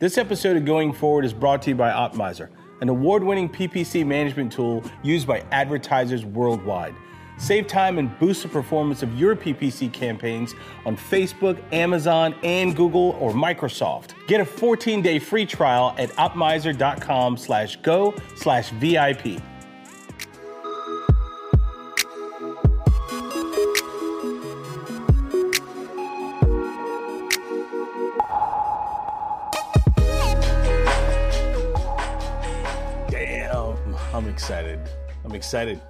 This episode of Going Forward is brought to you by Optmyzr, an award winning PPC management tool used by advertisers worldwide. Save time and boost the performance of your PPC campaigns on Facebook, Amazon, and Google or Microsoft. Get a 14-day free trial at optmyzr.com slash go slash VIP. Excited.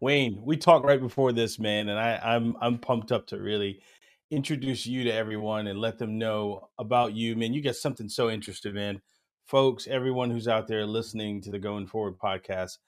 Wayne, we talked right before this, man, and I, I'm I'm pumped up to really introduce you to everyone and let them know about you, man. You got something so interesting, man. Folks, everyone who's out there listening to the Going Forward podcast,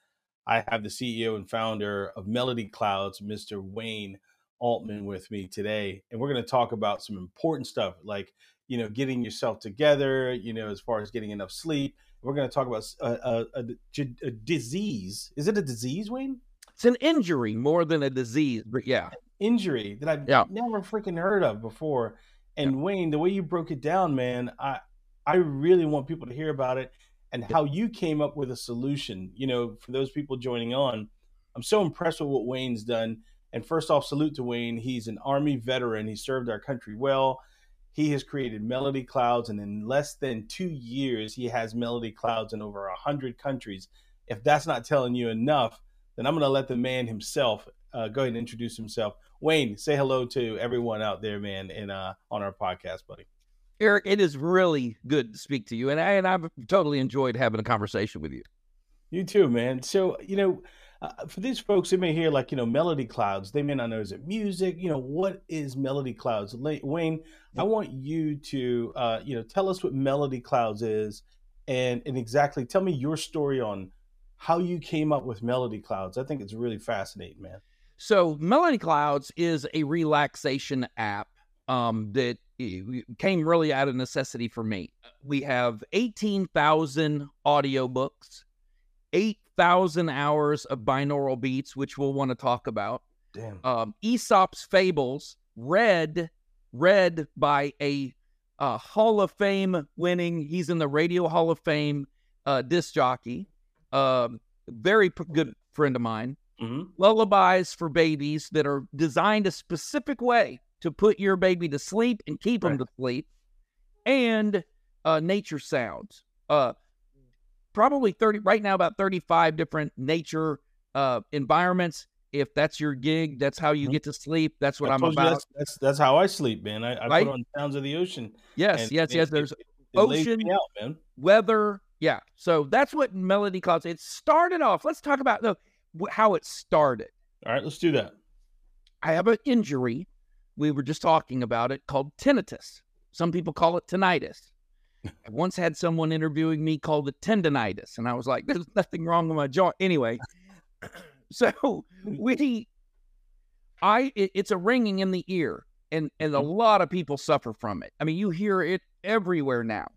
I have the CEO and founder of Melody Clouds, Mr. Wayne Altman, with me today, and we're going to talk about some important stuff, like you know, getting yourself together, you know, as far as getting enough sleep. We're going to talk about uh, uh, a, a, a, a disease. Is it a disease, Wayne? It's an injury more than a disease, but yeah, injury that I've Yeah. never freaking heard of before. And Wayne, the way you broke it down, man, I I really want people to hear about it and how you came up with a solution. You know, for those people joining on, I'm so impressed with what Wayne's done. And first off, salute to Wayne. He's an Army veteran. He served our country well. He has created Melody Clouds, and in less than two years, he has Melody Clouds in over a hundred countries. If that's not telling you enough, then I'm going to let the man himself uh, go ahead and introduce himself. Wayne, say hello to everyone out there, man, and uh, on our podcast, buddy. Eric, it is really good to speak to you, and I and I've totally enjoyed having a conversation with you. You too, man. So you know, uh, for these folks, they may hear like you know melody clouds. They may not know is it music. You know, what is melody clouds? Wayne, I want you to uh, you know tell us what melody clouds is, and and exactly tell me your story on how you came up with melody clouds. I think it's really fascinating, man. So, Melody Clouds is a relaxation app um, that came really out of necessity for me. We have 18,000 audiobooks, 8,000 hours of binaural beats, which we'll want to talk about. Damn. um, Aesop's Fables, read read by a uh, Hall of Fame winning. He's in the Radio Hall of Fame uh, disc jockey. Um, very p- good friend of mine. hmm Lullabies for babies that are designed a specific way to put your baby to sleep and keep them to sleep, and uh, nature sounds. Uh, probably thirty right now, about thirty-five different nature uh, environments. If that's your gig, that's how you Mhm. get to sleep. That's what I you about. That's, that's that's how I sleep, man. I, I Right? put on sounds of the ocean. Yes, yes, yes. There's lays ocean, out, man. weather. Yeah. So that's what Melody Clouds. It started off. Let's talk about the how it started. All right, let's do that. I have an injury. We were just talking about it called tinnitus. Some people call it tinnitus. I once had someone interviewing me called it tendonitis, and I was like, "There's nothing wrong with my jaw." Anyway, so we, I, it, it's a ringing in the ear, and and a mm-hmm. lot of people suffer from it. I mean, you hear it everywhere now.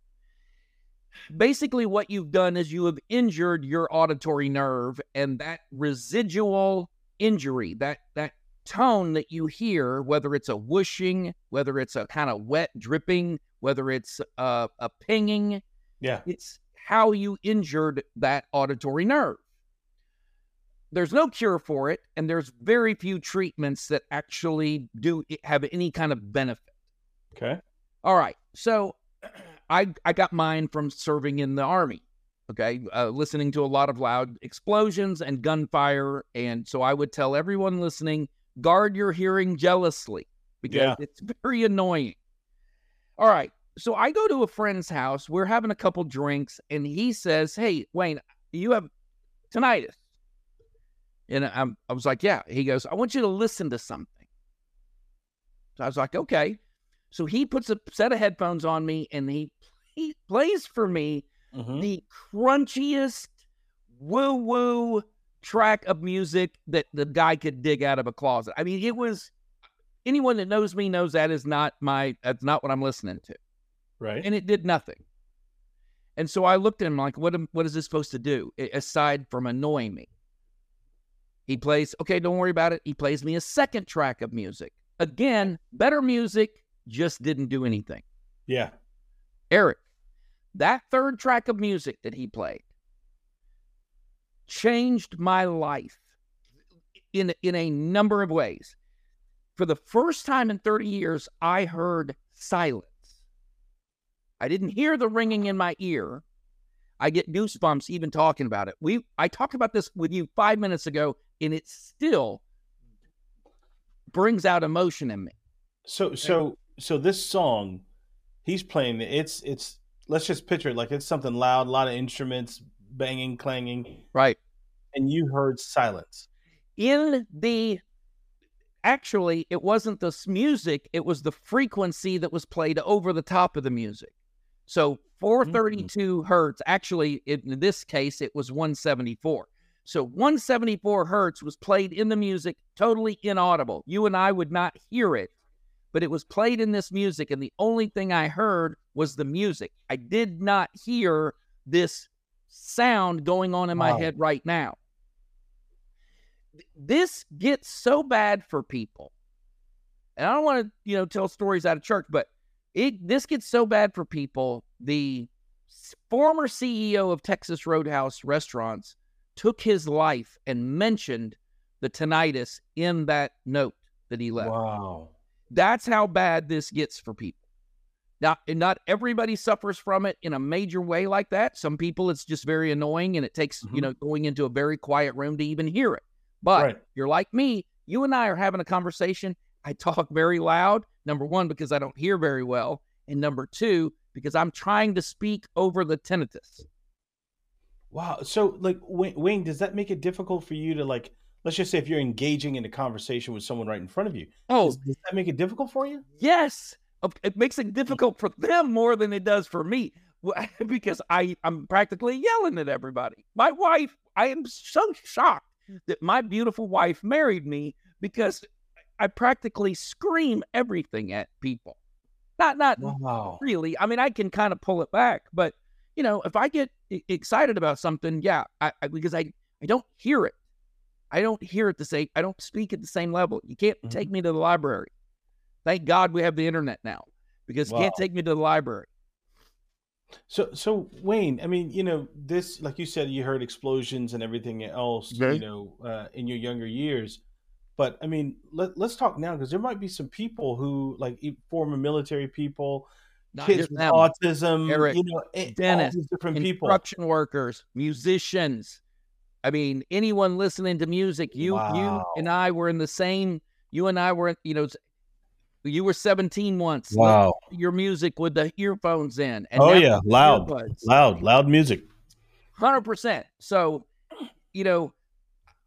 Basically, what you've done is you have injured your auditory nerve, and that residual injury, that that tone that you hear, whether it's a whooshing, whether it's a kind of wet dripping, whether it's a, a pinging, Yeah. it's how you injured that auditory nerve. There's no cure for it, and there's very few treatments that actually do have any kind of benefit. Okay. All right, so I I got mine from serving in the army. Okay, uh, listening to a lot of loud explosions and gunfire, and so I would tell everyone listening, guard your hearing jealously because Yeah. it's very annoying. All right, so I go to a friend's house. We're having a couple drinks, and he says, "Hey, Wayne, you have tinnitus." And I'm, I was like, "Yeah." He goes, "I want you to listen to something." So I was like, "Okay." So he puts a set of headphones on me, and he he plays for me Mhm. the crunchiest woo woo track of music that the guy could dig out of a closet. I mean, it was anyone that knows me knows that is not my that's not what I'm listening to. Right. And it did nothing. And so I looked at him like, what am, what is this supposed to do aside from annoying me? He plays, okay, don't worry about it. He plays me a second track of music. Again, better music, just didn't do anything. yeah. Eric, that third track of music that he played changed my life in in a number of ways. For the first time in 30 years, I heard silence. I didn't hear the ringing in my ear. I get goosebumps even talking about it. We I talked about this with you 5 minutes ago and it still brings out emotion in me. So so so this song he's playing it's it's let's just picture it like it's something loud, a lot of instruments banging, clanging. Right. And you heard silence. In the actually it wasn't the music, it was the frequency that was played over the top of the music. So 432 mm-hmm. hertz, actually in this case it was 174. So 174 hertz was played in the music, totally inaudible. You and I would not hear it, but it was played in this music, and the only thing I heard was the music. I did not hear this sound going on in wow. my head right now. This gets so bad for people. And I don't want to, you know, tell stories out of church, but it this gets so bad for people. The former CEO of Texas Roadhouse Restaurants took his life and mentioned the tinnitus in that note that he left. Wow. That's how bad this gets for people. Now, not everybody suffers from it in a major way like that. Some people, it's just very annoying and it takes, mm-hmm. you know, going into a very quiet room to even hear it. But right. you're like me, you and I are having a conversation. I talk very loud, number one, because I don't hear very well. And number two, because I'm trying to speak over the tinnitus. Wow. So, like, Wayne, does that make it difficult for you to like? Let's just say if you're engaging in a conversation with someone right in front of you. Oh, does, does that make it difficult for you? Yes, it makes it difficult for them more than it does for me because I I'm practically yelling at everybody. My wife, I am so shocked that my beautiful wife married me because I practically scream everything at people. Not not wow. really. I mean, I can kind of pull it back, but you know, if I get excited about something, yeah, I, I, because I I don't hear it. I don't hear it the same. I don't speak at the same level. You can't mm-hmm. take me to the library. Thank God we have the internet now, because wow. you can't take me to the library. So, so Wayne, I mean, you know, this, like you said, you heard explosions and everything else, you know, uh, in your younger years. But I mean, let, let's talk now because there might be some people who, like, former military people, not kids with autism, Eric, you know, Dennis, different people, construction workers, musicians. I mean, anyone listening to music, you, wow. you and I were in the same. You and I were, you know, you were 17 once. Wow. Your music with the earphones in. oh yeah, loud, earbuds. loud, loud music. Hundred percent. So, you know,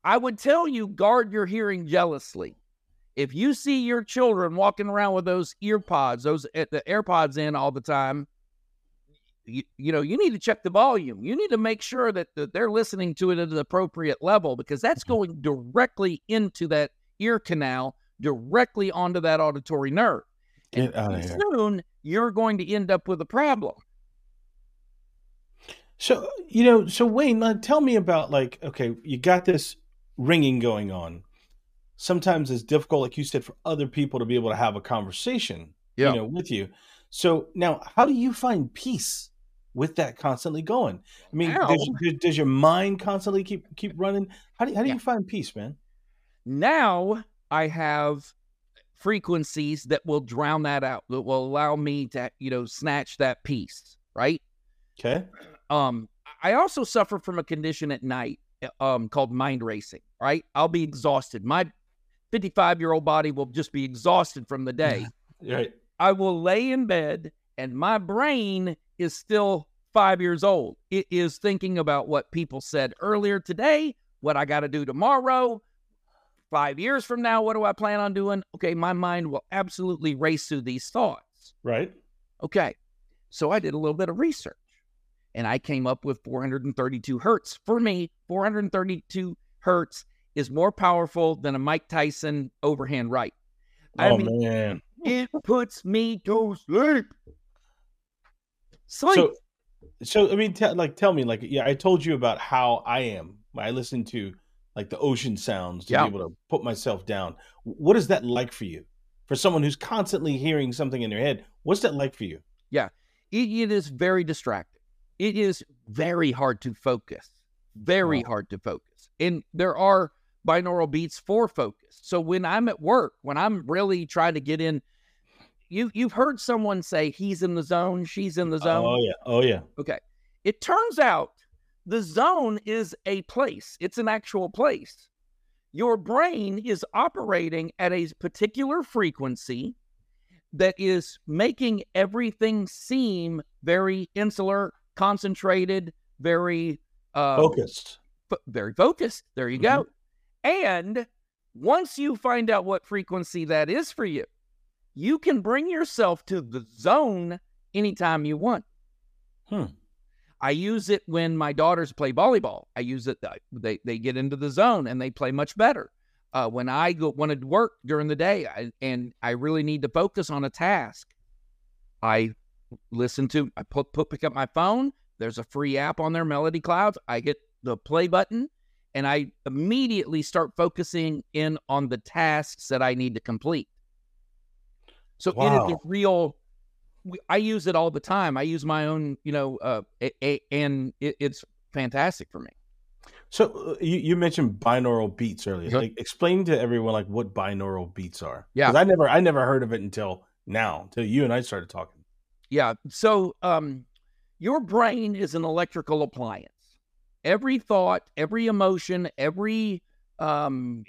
I would tell you guard your hearing jealously if you see your children walking around with those earpods, those eh, the AirPods in all the time, you, you know, you need to check the volume. You need to make sure that, that they're listening to it at an appropriate level because that's mm-hmm. going directly into that ear canal, directly onto that auditory nerve. Get out. Soon you're going to end up with a problem. So, you know, so Wayne, uh, tell me about like, okay, you got this ringing going on sometimes it's difficult, like you said, for other people to be able to have a conversation, yeah. you know, with you. So now, how do you find peace with that constantly going? I mean, does, does, your mind constantly keep keep running? How do how do yeah. you find peace, man? Now I have frequencies that will drown that out. That will allow me to, you know, snatch that peace, Right. Okay. Um, I also suffer from a condition at night um called mind racing right i'll be exhausted my 55 year old body will just be exhausted from the day. right. I will lay in bed and my brain is still five years old. It is thinking about what people said earlier today, what I got to do tomorrow. Five years from now, what do I plan on doing? Okay, my mind will absolutely race through these thoughts. Right. Okay. So I did a little bit of research and I came up with 432 hertz. For me, 432 hertz is more powerful than a Mike Tyson overhand right. I oh mean, man, it puts me to sleep. Sleep. So, so I mean, t- like, tell me, like, yeah, I told you about how I am. I listen to like the ocean sounds to yeah. be able to put myself down. What is that like for you? For someone who's constantly hearing something in their head, what's that like for you? Yeah, it, it is very distracting. it is very hard to focus. Very Wow. hard to focus. And there are binaural beats for focus. So when I'm at work, when I'm really trying to get in, you you've heard someone say he's in the zone, she's in the oh, zone. Oh yeah. Oh yeah. Okay. It turns out the zone is a place, it's an actual place. Your brain is operating at a particular frequency that is making everything seem very insular, concentrated, very uh, Focused. fo- very focused. There you go. And once you find out what frequency that is for you, you can bring yourself to the zone anytime you want. Hmm. I use it when my daughters play volleyball. I use it; they they get into the zone and they play much better. Uh, when I go want to work during the day I, and I really need to focus on a task, I listen to. I put, put pick up my phone. There's a free app on there, Melody Clouds. I hit the play button, and I immediately start focusing in on the tasks that I need to complete. So it is a real. We- I use it all the time. I use my own, you know, uh, a, a, and it, it's fantastic for me. So uh, you, you mentioned binaural beats earlier. Sure. Like, explain to everyone like what binaural beats are. Yeah, I never I never heard of it until now, until you and I started talking. Yeah. So, um, your brain is an electrical appliance. Every thought, every emotion, every um,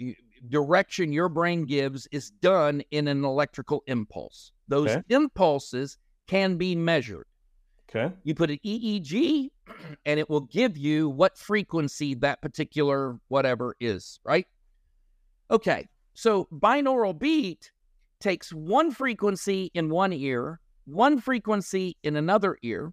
direction your brain gives is done in an electrical impulse. Those Okay. impulses can be measured. Okay. You put an EEG, and it will give you what frequency that particular whatever is, right? Okay, so binaural beat takes one frequency in one ear, one frequency in another ear.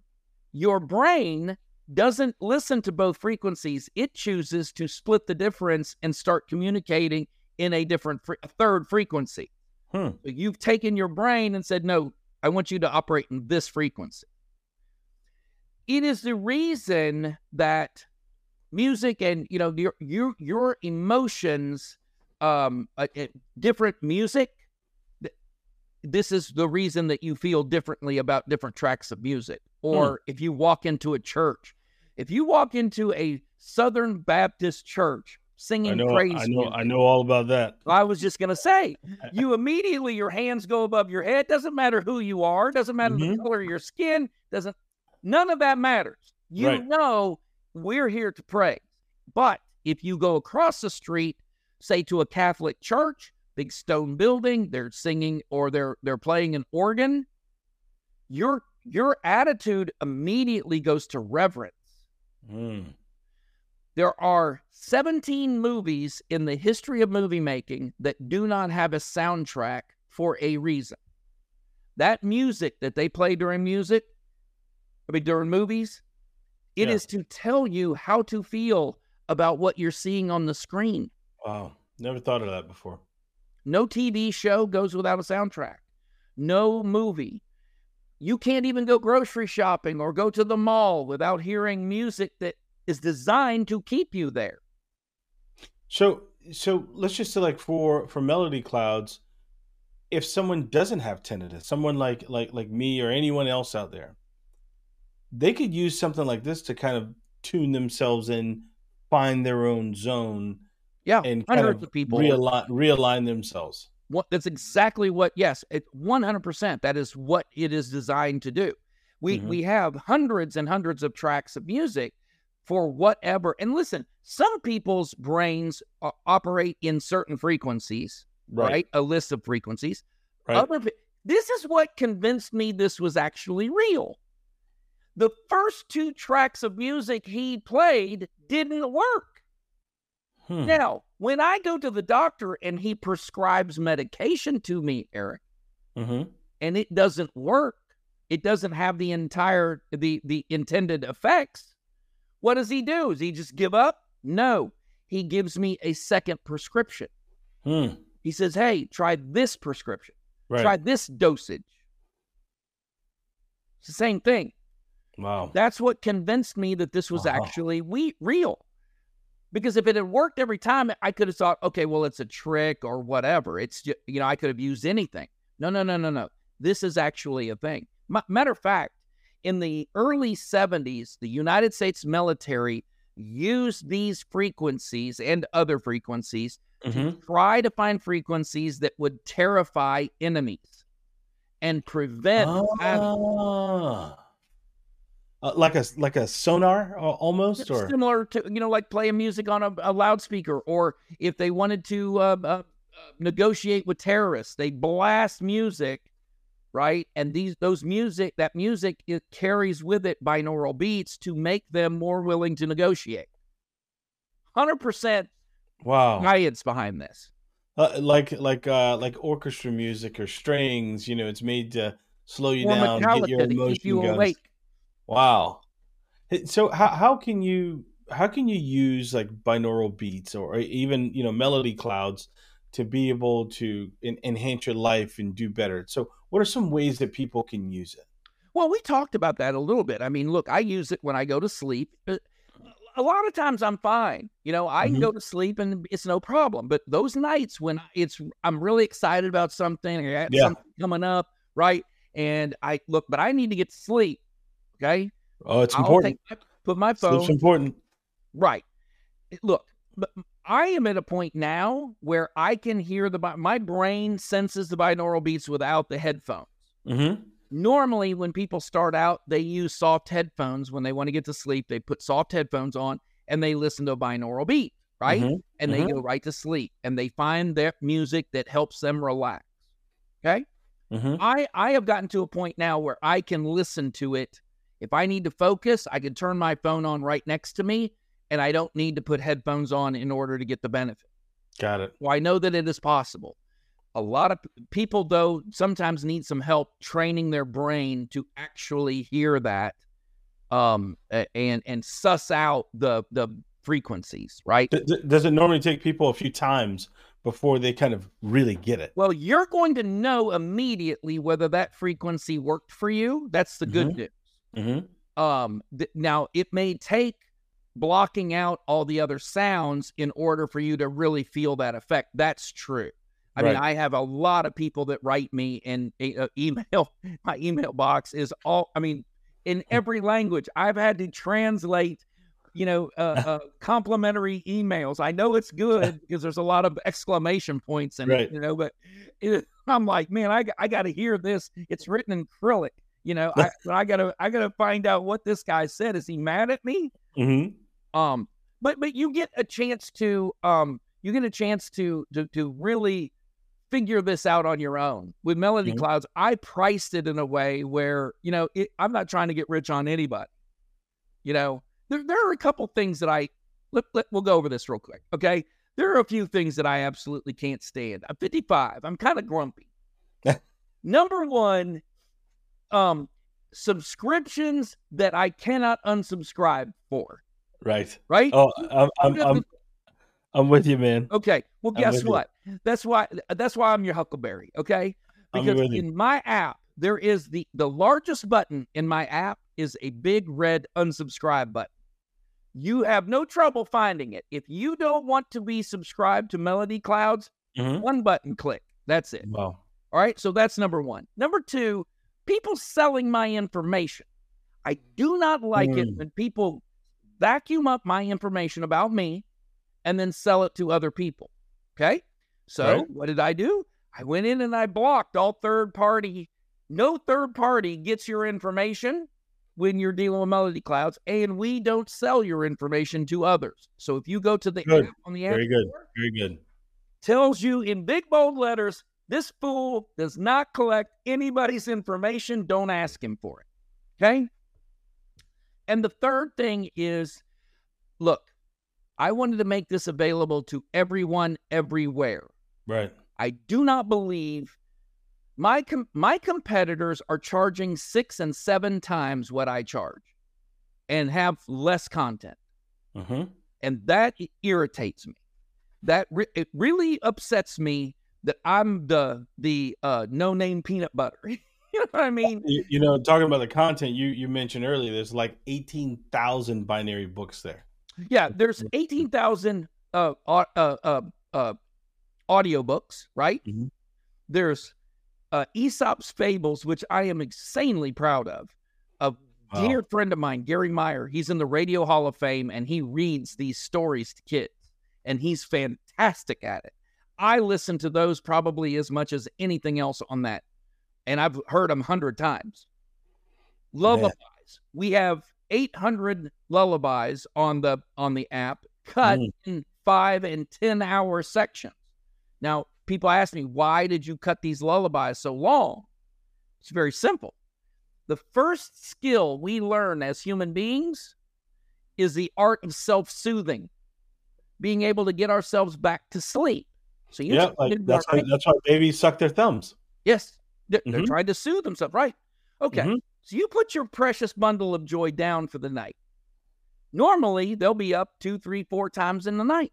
Your brain doesn't listen to both frequencies, it chooses to split the difference and start communicating in a different, fre- a third frequency. Hmm. So you've taken your brain and said, no, I want you to operate in this frequency. It is the reason that music and you know your your your emotions, um, uh, uh, different music. th- This is the reason that you feel differently about different tracks of music. Or if you walk into a church, if you walk into a Southern Baptist church singing I know praise I know music, I know all about that. I was just gonna say, you immediately your hands go above your head. Doesn't matter who you are. Doesn't matter the Mhm. color of your skin. Doesn't. None of that matters. You Right. know we're here to pray. But if you go across the street, say to a Catholic church, big stone building, they're singing or they're they're playing an organ, your your attitude immediately goes to reverence. Hmm. There are 17 movies in the history of movie making that do not have a soundtrack for a reason. That music that they play during music, I mean during movies, it is Yeah. to tell you how to feel about what you're seeing on the screen. Wow. Never thought of that before. No TV show goes without a soundtrack. No movie. You can't even go grocery shopping or go to the mall without hearing music that is designed to keep you there. So so let's just say like for for melody clouds, if someone doesn't have tinnitus, someone like like like me or anyone else out there, they could use something like this to kind of tune themselves in, find their own zone, Yeah, and kind of of people. realign realign themselves. What that's exactly what. Yes, it one hundred percent. That is what it is designed to do. We Mhm. we have hundreds and hundreds of tracks of music for whatever. And listen, some people's brains operate in certain frequencies, right? Right. A list of frequencies. Right. Other this is what convinced me this was actually real. The first two tracks of music he played didn't work. Hmm. Now, when I go to the doctor and he prescribes medication to me, Eric, hmm and it doesn't work, it doesn't have the entire the the intended effects. What does he do? Does he just give up? No. He gives me a second prescription. Hmm. He says, "Hey, try this prescription. Right. Try this dosage." It's the same thing. Wow. That's what convinced me that this was Wow. actually we real. Because if it had worked every time, I could have thought, okay, well, it's a trick or whatever. It's just, you know, I could have used anything. No, no, no, no, no. This is actually a thing. Ma- matter of fact, in the early 70s, the United States military used these frequencies and other frequencies Mhm. to try to find frequencies that would terrify enemies and prevent. Ah. Uh, like a like a sonar uh, almost, or similar to you know like playing music on a, a loudspeaker or if they wanted to uh, uh, uh, negotiate with terrorists they blast music right and these those music that music it carries with it binaural beats to make them more willing to negotiate 100% wow, science behind this uh, like like uh like orchestra music or strings. You know, it's made to slow you or down, get your emotion you guns. awake Wow. So how how can you how can you use like binaural beats or even you know melody clouds to be able to en- enhance your life and do better? So what are some ways that people can use it? Well, we talked about that a little bit. I mean, look, I use it when I go to sleep. Uh, A lot of times I'm fine. You know, I can Mhm. go to sleep and it's no problem. But those nights when it's I'm really excited about something, or Yeah. something coming up, right? And I look, but I need to get to sleep. Okay. Oh, it's I'll important. take put my phone important. Right. Look, but I am at a point now where I can hear the my brain senses the binaural beats without the headphones. Mm-hmm. Normally, when people start out, they use soft headphones when they want to get to sleep. They put soft headphones on and they listen to a binaural beat, right? Mhm, And they go right to sleep and they find their music that helps them relax. Okay. Mm-hmm. I I have gotten to a point now where I can listen to it. If I need to focus, I can turn my phone on right next to me, and I don't need to put headphones on in order to get the benefit. Got it. Well, I know that it is possible. A lot of people, though, sometimes need some help training their brain to actually hear that, um, and and suss out the the frequencies, right? Does it normally take people a few times before they kind of really get it? Well, you're going to know immediately whether that frequency worked for you. That's the good news. Mm-hmm. um th- now it may take blocking out all the other sounds in order for you to really feel that effect. That's true. I mean i have a lot of people that write me and uh, email my email box is all i mean in every language. I've had to translate you know uh, uh complimentary emails. I know it's good because there's a lot of exclamation points in Right. it you know but it, i'm like man i, I got to hear this. It's written in Cyrillic you know I, I gotta i gotta find out what this guy said. Is he mad at me? Mm-hmm. Um but but you get a chance to um you get a chance to to, to really figure this out on your own. With melody Mhm. clouds i priced it in a way where you know it, i'm not trying to get rich on anybody you know? There, there are a couple things that i let, let, we'll go over this real quick okay? There are a few things that i absolutely can't stand. I'm 55 i'm kind of grumpy. Number one um subscriptions that i cannot unsubscribe for Right. right Oh, I'm I'm I'm, I'm with you, man. Okay. Well, guess with you. what? That's why that's why I'm your Huckleberry. Okay. Because in my app, there is the the largest button in my app is a big red unsubscribe button. You have no trouble finding it. If you don't want to be subscribed to Melody Clouds, Mhm. one button click. That's it. Wow. All right. So that's number one. Number two, people selling my information. I do not like it Mm. when people vacuum up my information about me and then sell it to other people. Okay. So Right. what did I do? I went in and I blocked all third party. No third party gets your information when you're dealing with Melody Clouds, and we don't sell your information to others. So if you go to the Good. app on the app Very good. Store, Very good. tells you in big bold letters this fool does not collect anybody's information. Don't ask him for it. Okay. And the third thing is look, I wanted to make this available to everyone everywhere. Right. I do not believe my com- my competitors are charging 6 and 7 times what I charge and have less content Mm-hmm. and that irritates me. That re- it really upsets me that I'm the the uh, no name peanut butter. you know what I mean? You, you know, talking about the content you you mentioned earlier, there's like eighteen thousand binary books there. Yeah, there's eighteen thousand uh, uh, uh, uh, audiobooks, right? Mhm. There's uh, Aesop's Fables, which I am insanely proud of, A wow. dear friend of mine, Gary Meyer, he's in the Radio Hall of Fame and he reads these stories to kids and he's fantastic at it. I listen to those probably as much as anything else on that. And I've heard them hundred times. Lullabies. Man. We have 800 lullabies on the on the app cut mm. in five and 10 hour sections. Now, people ask me, why did you cut these lullabies so long? It's very simple. The first skill we learn as human beings is the art of self soothing, being able to get ourselves back to sleep. So you yeah, like, that's, why, that's why babies suck their thumbs. Yes, they're, mm-hmm. they're trying to soothe themselves, right? Okay, mm-hmm. so you put your precious bundle of joy down for the night. Normally, they'll be up two, three, four times in the night.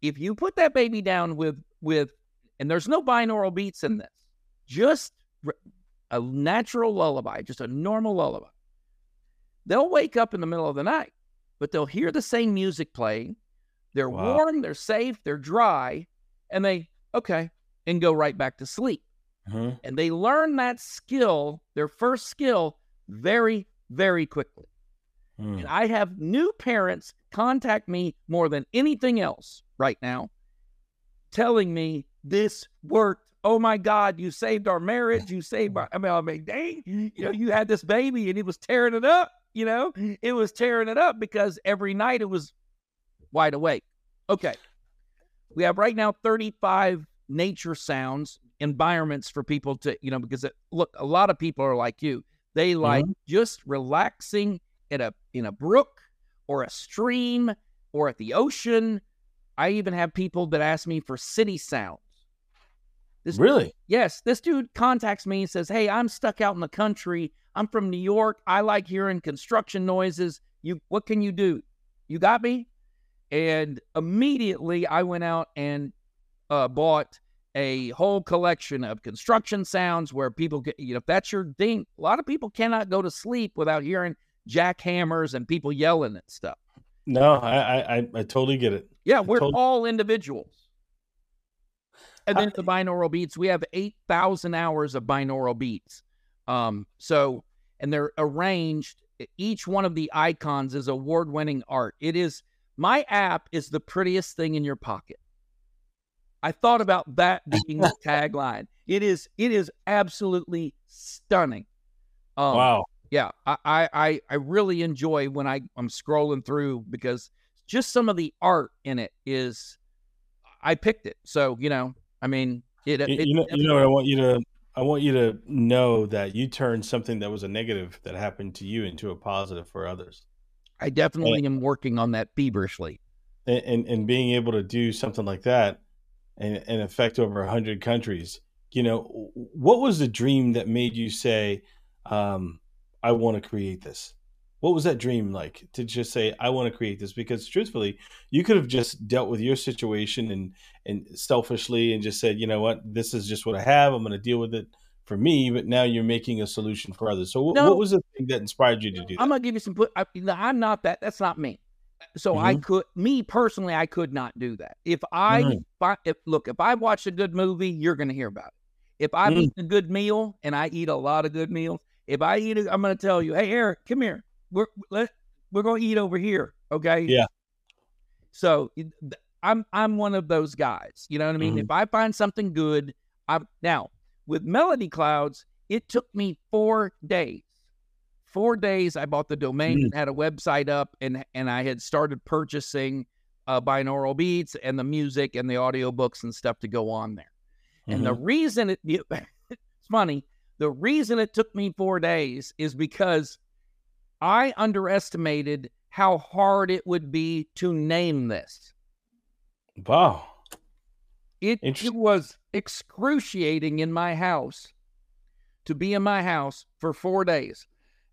If you put that baby down with with, and there's no binaural beats in this, just a natural lullaby, just a normal lullaby. They'll wake up in the middle of the night, but they'll hear the same music playing. They're wow. warm, they're safe, they're dry, and they, okay, and go right back to sleep. Mm-hmm. And they learn that skill, their first skill, very, very quickly. Mm. And I have new parents contact me more than anything else right now, telling me this worked oh my God, you saved our marriage. You saved my, I mean, I mean, dang, you know, you had this baby and it was tearing it up, you know, it was tearing it up because every night it was wide awake. Okay. We have right now 35 nature sounds, environments for people to, you know, because it, look, a lot of people are like you. They like mm-hmm. just relaxing in a in a brook or a stream or at the ocean. I even have people that ask me for city sounds. this really? Dude, yes. This dude contacts me and says, "Hey, I'm stuck out in the country. I'm from New York. I like hearing construction noises. You, what can you do? You got me?" And immediately, I went out and uh, bought a whole collection of construction sounds where people get, you know, if that's your thing, a lot of people cannot go to sleep without hearing jackhammers and people yelling and stuff. No, I I, I totally get it. Yeah, we're totally... all individuals. And then the binaural beats, we have 8,000 hours of binaural beats. Um, so, and they're arranged. Each one of the icons is award winning art. It is, my app is the prettiest thing in your pocket. I thought about that being the tagline. It is, it is absolutely stunning. Um, wow. Yeah, I, I, I really enjoy when I, I'm scrolling through because just some of the art in it is, I picked it. So, you know, I mean, it, it, you, know, you know, I want you to I want you to know that you turned something that was a negative that happened to you into a positive for others. I definitely and, am working on that feverishly. And, and, and being able to do something like that and, and affect over a hundred countries, you know, what was the dream that made you say, um, I want to create this? what was that dream like to just say i want to create this? Because truthfully you could have just dealt with your situation and and selfishly and just said you know what? This is just what i have. I'm going to deal with it for me but now you're making a solution for others. So no, what was the thing that inspired you to do that? i'm going to give you some I, am not that that's not me so mm-hmm. i could me personally i could not do that if i, mm-hmm. if I if, look if i watch a good movie you're going to hear about it if i mm-hmm. eat a good meal and i eat a lot of good meals if i eat it i'm going to tell you hey eric come here we're let we're going to eat over here, okay? Yeah. So I'm I'm one of those guys. You know what I mean? Mm-hmm. If I find something good, I'm now with Melody Clouds. It took me four days. Four days. I bought the domain mm-hmm. and had a website up, and and I had started purchasing uh, binaural beats and the music and the audiobooks and stuff to go on there. Mm-hmm. And the mm-hmm. reason it, it's funny. The reason it took me four days is because I underestimated how hard it would be to name this. Wow. It, it was excruciating in my house to be in my house for four days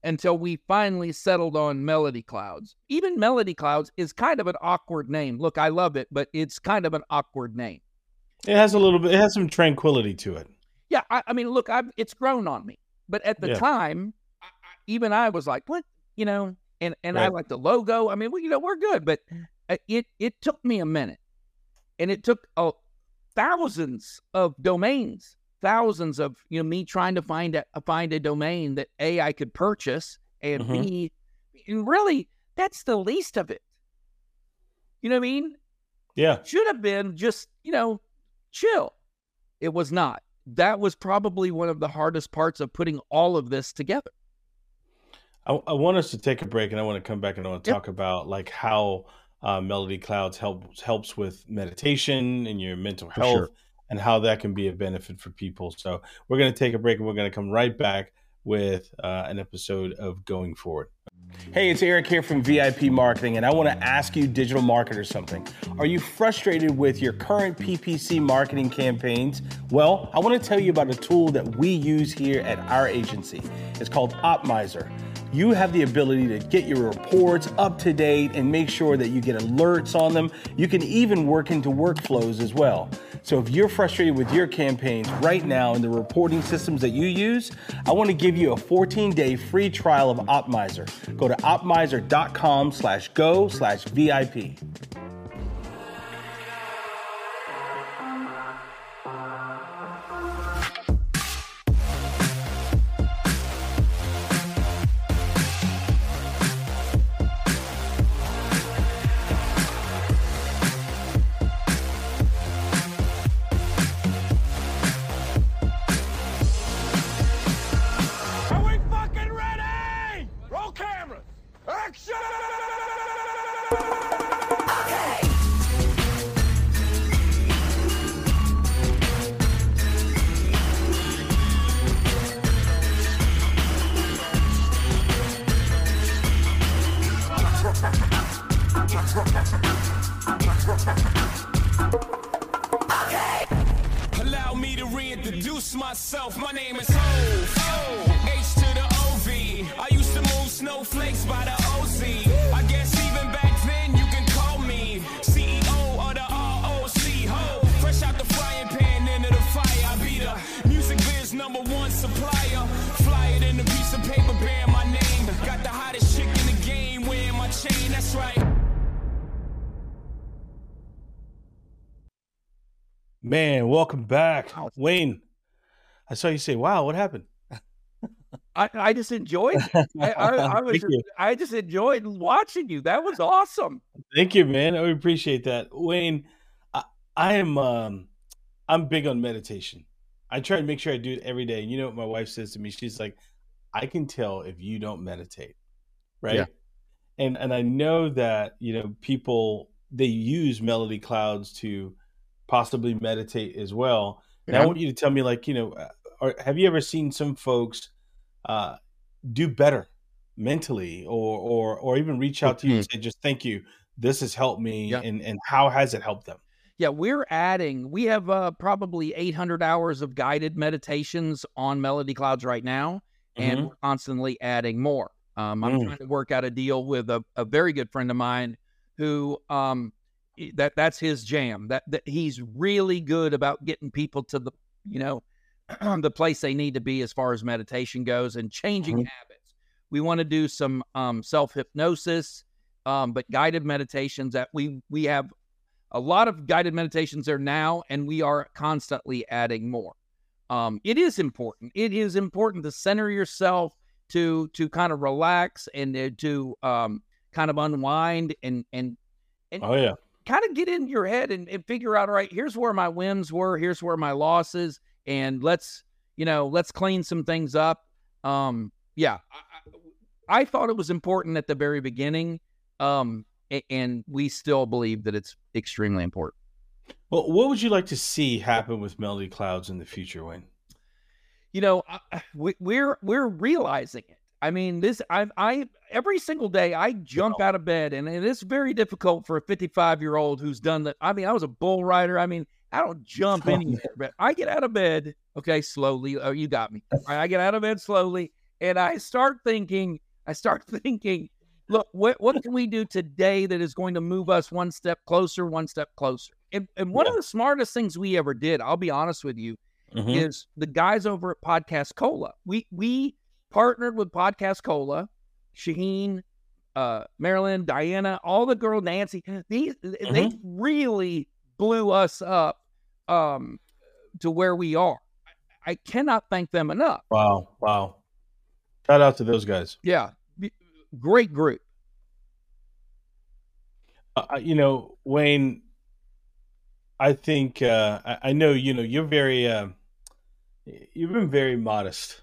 until we finally settled on Melody Clouds. Even Melody Clouds is kind of an awkward name. Look, I love it, but it's kind of an awkward name. It has a little bit, it has some tranquility to it. Yeah. I, I mean, look, I've, it's grown on me. But at the yeah. time, I, even I was like, what? you know, and and right. I like the logo. I mean, we, you know, we're good, but uh, it it took me a minute, and it took uh, thousands of domains, thousands of you know me trying to find a find a domain that a I could purchase and Mhm. be and really that's the least of it. You know what I mean? Yeah. Should have been just, you know, chill. It was not. That was probably one of the hardest parts of putting all of this together. I, I want us to take a break, and I want to come back and I want to Yep. talk about like how uh, Melody Clouds helps helps with meditation and your mental For health, sure. And how that can be a benefit for people. So we're going to take a break, and we're going to come right back with uh, an episode of Going Forward. Hey, it's Eric here from VIP Marketing, and I want to ask you, digital marketers, something. Are you frustrated with your current PPC marketing campaigns? Well, I want to tell you about a tool that we use here at our agency. It's called Optmyzr. You have the ability to get your reports up to date and make sure that you get alerts on them. You can even work into workflows as well. So if you're frustrated with your campaigns right now in the reporting systems that you use, I want to give you a 14-day free trial of Optmyzr. Go to optmyzr.com slash go slash VIP. Man, welcome back. Wow. Wayne, I saw you say, wow, what happened? I, I just enjoyed. I, I, I was you. I just enjoyed watching you. That was awesome. Thank you, man. I appreciate that. Wayne, I, I am um I'm big on meditation. I try to make sure I do it every day. And you know what my wife says to me? She's like, I can tell if you don't meditate. Right. Yeah. And and I know that, you know, people they use melody clouds to possibly meditate as well. And I want you to tell me, like, you know, uh, or have you ever seen some folks uh, do better mentally, or or or even reach out to you and say, just thank you, this has helped me, Yeah. and and how has it helped them? Yeah, we're adding. We have uh, probably 800 hours of guided meditations on Melody Clouds right now, and Mhm. we're constantly adding more. Um, I'm Mm. trying to work out a deal with a, a very good friend of mine who um, that that's his jam. That that he's really good about getting people to the you know the place they need to be as far as meditation goes and changing Mhm. habits. We want to do some um, self hypnosis, um, but guided meditations that we we have a lot of guided meditations there now, and we are constantly adding more. Um, it is important. It is important to center yourself, to to kind of relax and uh, to um, kind of unwind and and Oh yeah, kind of get in your head and, and figure out all right here's where my wins were here's where my losses and let's you know let's clean some things up um yeah i, I, thought it was important at the very beginning um and we still believe that it's extremely important Well, what would you like to see happen with Melody Clouds in the future, Wayne? you know I, we, we're we're realizing it i mean this i i every single day i jump out of bed and it is very difficult for a 55 year old who's done that i mean i was a bull rider. I mean i don't jump anywhere but i get out of bed okay slowly oh you got me. Right, i get out of bed slowly and i start thinking i start thinking look what, what can we do today that is going to move us one step closer one step closer? And, and one of the smartest things we ever did i'll be honest with you Mhm. is the guys over at Podcast Cola. We we partnered with Podcast Cola, Shaheen, uh, Marilyn, Diana, all the girl Nancy. These they really blew us up um, to where we are. I, I cannot thank them enough. Wow, wow! Shout out to those guys. Yeah, great group. Uh, you know, Wayne, I think uh, I, I, know you know you're very uh, you've been very modest,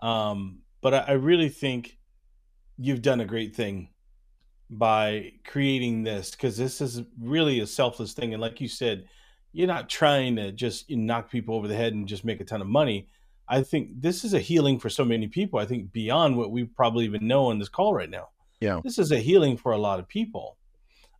um, but I, I really think you've done a great thing by creating this because this is really a selfless thing, and like you said, you're not trying to just knock people over the head and just make a ton of money. I think this is a healing for so many people. I think beyond what we probably even know on this call right now. Yeah, this is a healing for a lot of people.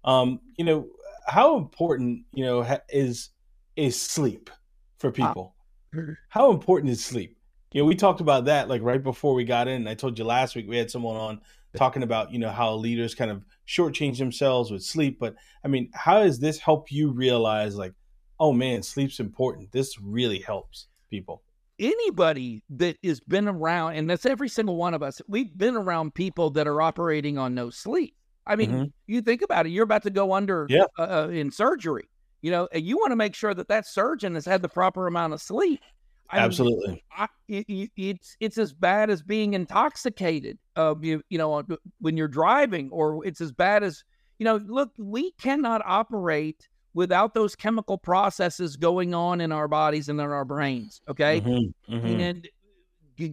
Um, you know, how important you know ha- is is sleep for people? Uh, how important is sleep? You know, we talked about that like right before we got in. I told you last week we had someone on talking about you know how leaders kind of shortchange themselves with sleep. But I mean, how does this help you realize like, oh man, sleep's important. This really helps people anybody that has been around, and that's every single one of us, we've been around people that are operating on no sleep. I mean, mm-hmm. you think about it, you're about to go under yeah. uh, uh in surgery, you know, and you want to make sure that that surgeon has had the proper amount of sleep. I Absolutely. Mean, I, it, it's it's as bad as being intoxicated. Uh, you, you know, when you're driving, or it's as bad as you know. Look, we cannot operate without those chemical processes going on in our bodies and in our brains. Okay. Mm-hmm, mm-hmm. And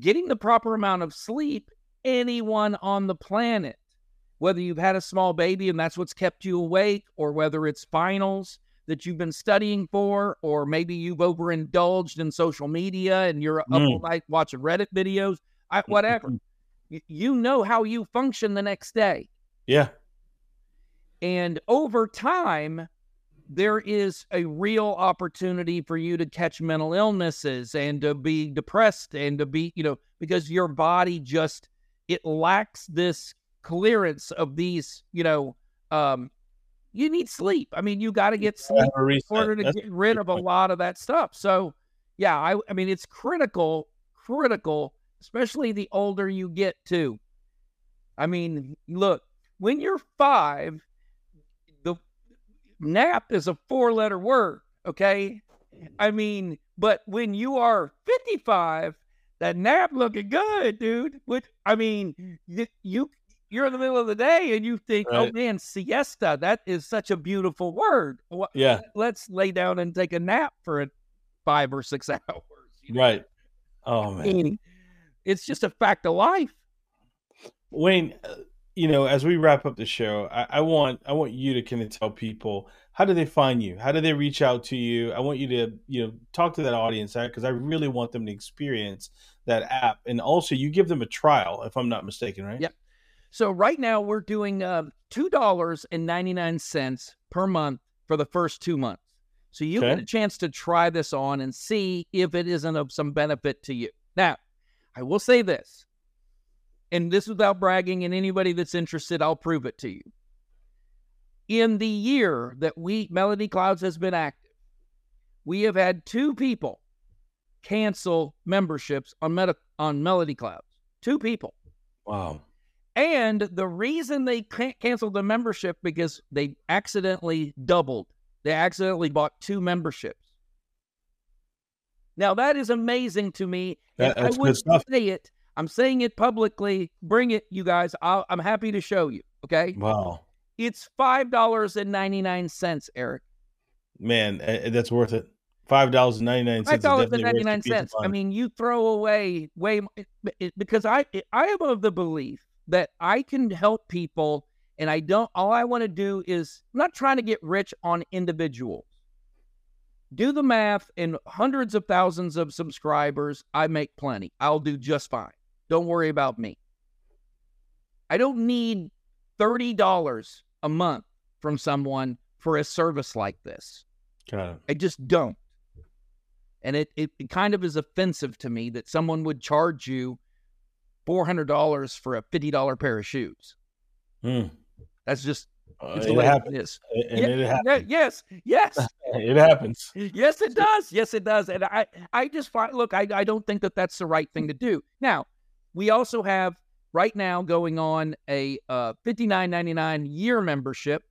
getting the proper amount of sleep, anyone on the planet, whether you've had a small baby and that's what's kept you awake, or whether it's finals that you've been studying for, or maybe you've overindulged in social media and you're mm. up all night watching Reddit videos, I, whatever. you know how you function the next day. Yeah. And over time, there is a real opportunity for you to catch mental illnesses and to be depressed and to be, you know, because your body just it lacks this clearance of these, you know, um, you need sleep. I mean, you got to get sleep in order to That's get rid of a lot of that stuff. So, yeah, I, I mean, it's critical, critical, especially the older you get too. I mean, look, when you're five, the nap is a four letter word. Okay. I mean, but when you are 55, that nap looking good, dude. Which I mean, you, you you're in the middle of the day and you think, oh, right. oh man, siesta, that is such a beautiful word. Yeah. Let's lay down and take a nap for five or six hours. You know? Right. Oh man. It's just a fact of life. Wayne, uh, you know, as we wrap up the show, I, I, want I want you to kind of tell people how do they find you? How do they reach out to you? I want you to you know talk to that audience because I really want them to experience that app, and also you give them a trial, if I'm not mistaken, right? Yep. So right now we're doing uh, two dollars and ninety nine cents per month for the first two months. So you okay. get a chance to try this on and see if it isn't of some benefit to you. Now, I will say this and this without bragging, and anybody that's interested, I'll prove it to you. In the year that we, Melody Clouds has been active, we have had two people cancel memberships on, Meta, on Melody Clouds. Two people. Wow. And the reason they canceled the membership because they accidentally doubled. They accidentally bought two memberships. Now that is amazing to me. That, I would say it I'm saying it publicly. Bring it, you guys. i am happy to show you. Okay. Wow. It's five dollars and ninety nine cents, Eric. Man, eh, eh, that's worth it. Five dollars and ninety nine cents. Five dollars and ninety nine cents. I mean, you throw away way because I I am of the belief that I can help people, and I don't. All I want to do is I'm not trying to get rich on individuals. Do the math, and hundreds of thousands of subscribers, I make plenty. I'll do just fine. Don't worry about me. I don't need $30 a month from someone for a service like this. I just don't. And it, it, it, kind of is offensive to me that someone would charge you $400 for a $50 pair of shoes. Mm. That's just uh, it's the way happens. it is. And yeah, it happens. yes, yes. it happens. Yes, it does. Yes, it does. And I, I just find, look, I, I don't think that that's the right thing to do. Now, we also have right now going on a uh, $59.99 year membership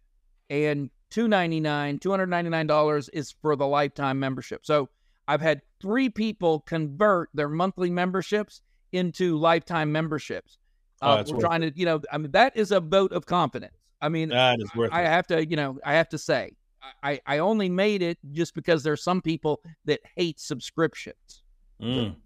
and 299, $299 is for the lifetime membership. So I've had three people convert their monthly memberships into lifetime memberships. Oh, Uh, that's we're trying to, you know, I mean, that is a vote of confidence. I mean, That is worth I it. have to, you know, I have to say, I, I only made it just because there's some people that hate subscriptions. Mm.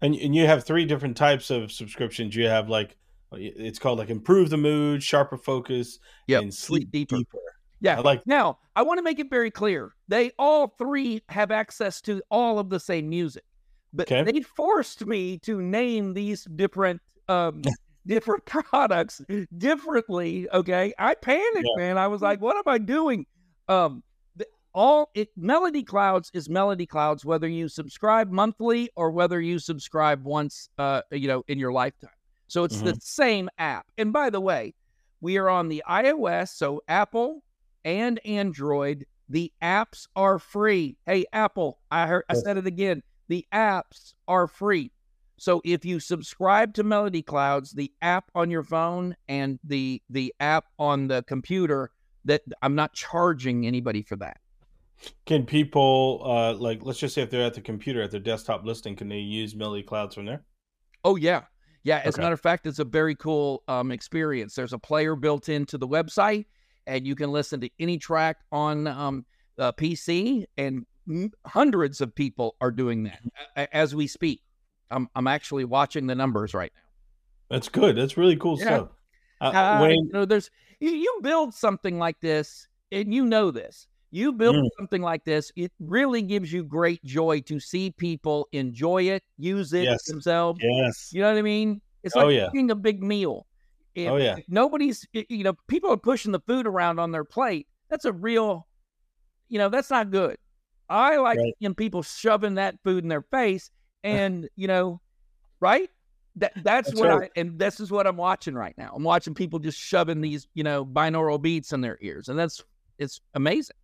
And and you have three different types of subscriptions. You have like it's called like improve the mood, sharper focus, Yep, and sleep sleep, deeper. deeper. Yeah. I like Now, I want to make it very clear. They all three have access to all of the same music. But Okay. they forced me to name these different um different products differently, okay? I panicked, Yeah. man. I was like, what am I doing? Um the, all it Melody Clouds is Melody Clouds whether you subscribe monthly or whether you subscribe once uh you know in your lifetime. So it's the same app. And by the way, we are on the iOS, so Apple and Android. The apps are free. Hey, Apple, I heard I said it again. The apps are free. So if you subscribe to Melody Clouds, the app on your phone and the the app on the computer, that I'm not charging anybody for that. Can people uh like let's just say if they're at the computer at their desktop listening, can they use Melody Clouds from there? Oh yeah, yeah. As Okay. a matter of fact, it's a very cool um, experience. There's a player built into the website, and you can listen to any track on um, uh, PC. And hundreds of people are doing that as we speak. I'm I'm actually watching the numbers right now. That's good. That's really cool Yeah. stuff. Uh, Uh, Wayne, you know, there's you, you build something like this, and you know this. You build Mm. something like this, it really gives you great joy to see people enjoy it, use it Yes. themselves. yes. You know what I mean? It's Oh, like yeah. eating a big meal. If, Oh, yeah. if nobody's, you know, people are pushing the food around on their plate. That's a real, you know, that's not good. I like Right. seeing people shoving that food in their face, and you know, right? That that's, That's what right. I and this is what I'm watching right now. I'm watching people just shoving these, you know, binaural beats in their ears, and that's it's amazing.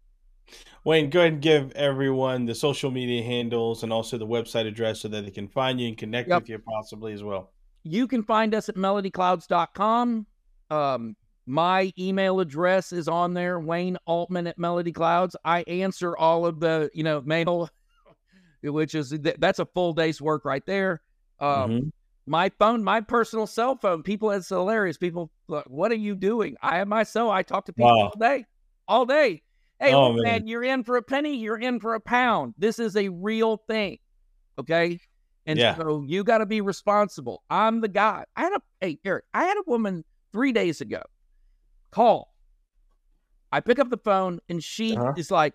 Wayne, go ahead and give everyone the social media handles and also the website address so that they can find you and connect Yep. with you possibly as well. you can find us at melodyclouds.com. Um, my email address is on there, Wayne Altman at Melody Clouds. I answer all of the, you know, mail, which is that's a full day's work right there. Um, Mhm. My phone, my personal cell phone, people, it's hilarious. People, look, what are you doing? I have my cell. I talk to people Wow. all day, all day. Hey, Oh, man, man. you're in for a penny, you're in for a pound. This is a real thing. Okay. And Yeah. so you got to be responsible. I'm the guy. I had a, hey, Eric, I had a woman three days ago call. I pick up the phone and she Uh-huh. is like,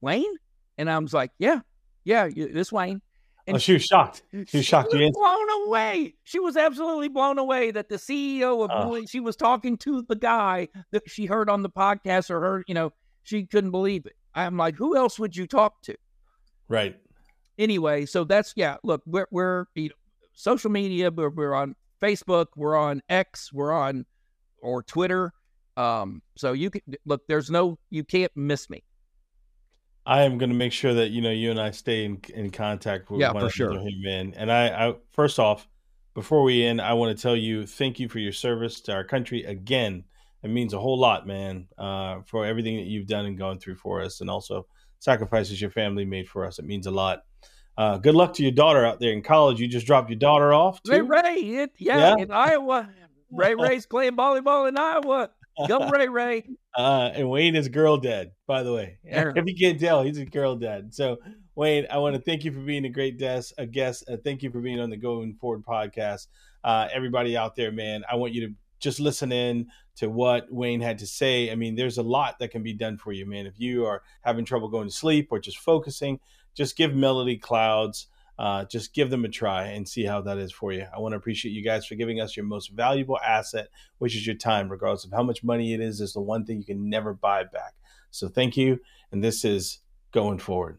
Wayne? And I was like, yeah, yeah, this Wayne. Oh, she was shocked. She was shocked. You was blown away. She was absolutely blown away that the CEO of. Bowie- she was talking to the guy that she heard on the podcast or heard, you know, she couldn't believe it. I'm like, who else would you talk to? Right. Anyway, so that's yeah. Look, we're we're you know, social media. We're, we're on Facebook. We're on X. We're on or Twitter. Um, so you can look. There's no you can't miss me. I am going to make sure that you know you and I stay in, in contact with Yeah, one for sure. hey, man. And I, I first off, before we end, I want to tell you thank you for your service to our country again. It means a whole lot, man, uh, for everything that you've done and gone through for us, and also sacrifices your family made for us. It means a lot. Uh, good luck to your daughter out there in college. You just dropped your daughter off Ray too. Ray, it, yeah, Yeah. in Iowa. Ray Ray's playing volleyball in Iowa. Go Ray Ray. Uh, and Wayne is girl dad, by the way. Yeah. if you can't tell, he's a girl dad. So, Wayne, I want to thank you for being a great guest. A guest. Uh, thank you for being on the Going Forward podcast. Uh, everybody out there, man, I want you to just listen in to what Wayne had to say. I mean, there's a lot that can be done for you, man. If you are having trouble going to sleep or just focusing, just give Melody Clouds. Uh, just give them a try and see how that is for you. I want to appreciate you guys for giving us your most valuable asset, which is your time, regardless of how much money it is. Is the one thing you can never buy back. So thank you, and this is going forward.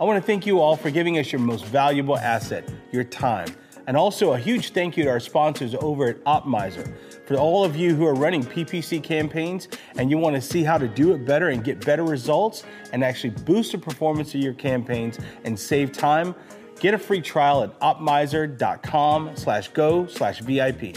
I want to thank you all for giving us your most valuable asset, your time. And also a huge thank you to our sponsors over at Optmyzr. For all of you who are running PPC campaigns and you want to see how to do it better and get better results and actually boost the performance of your campaigns and save time, get a free trial at optmyzr.com slash go slash VIP.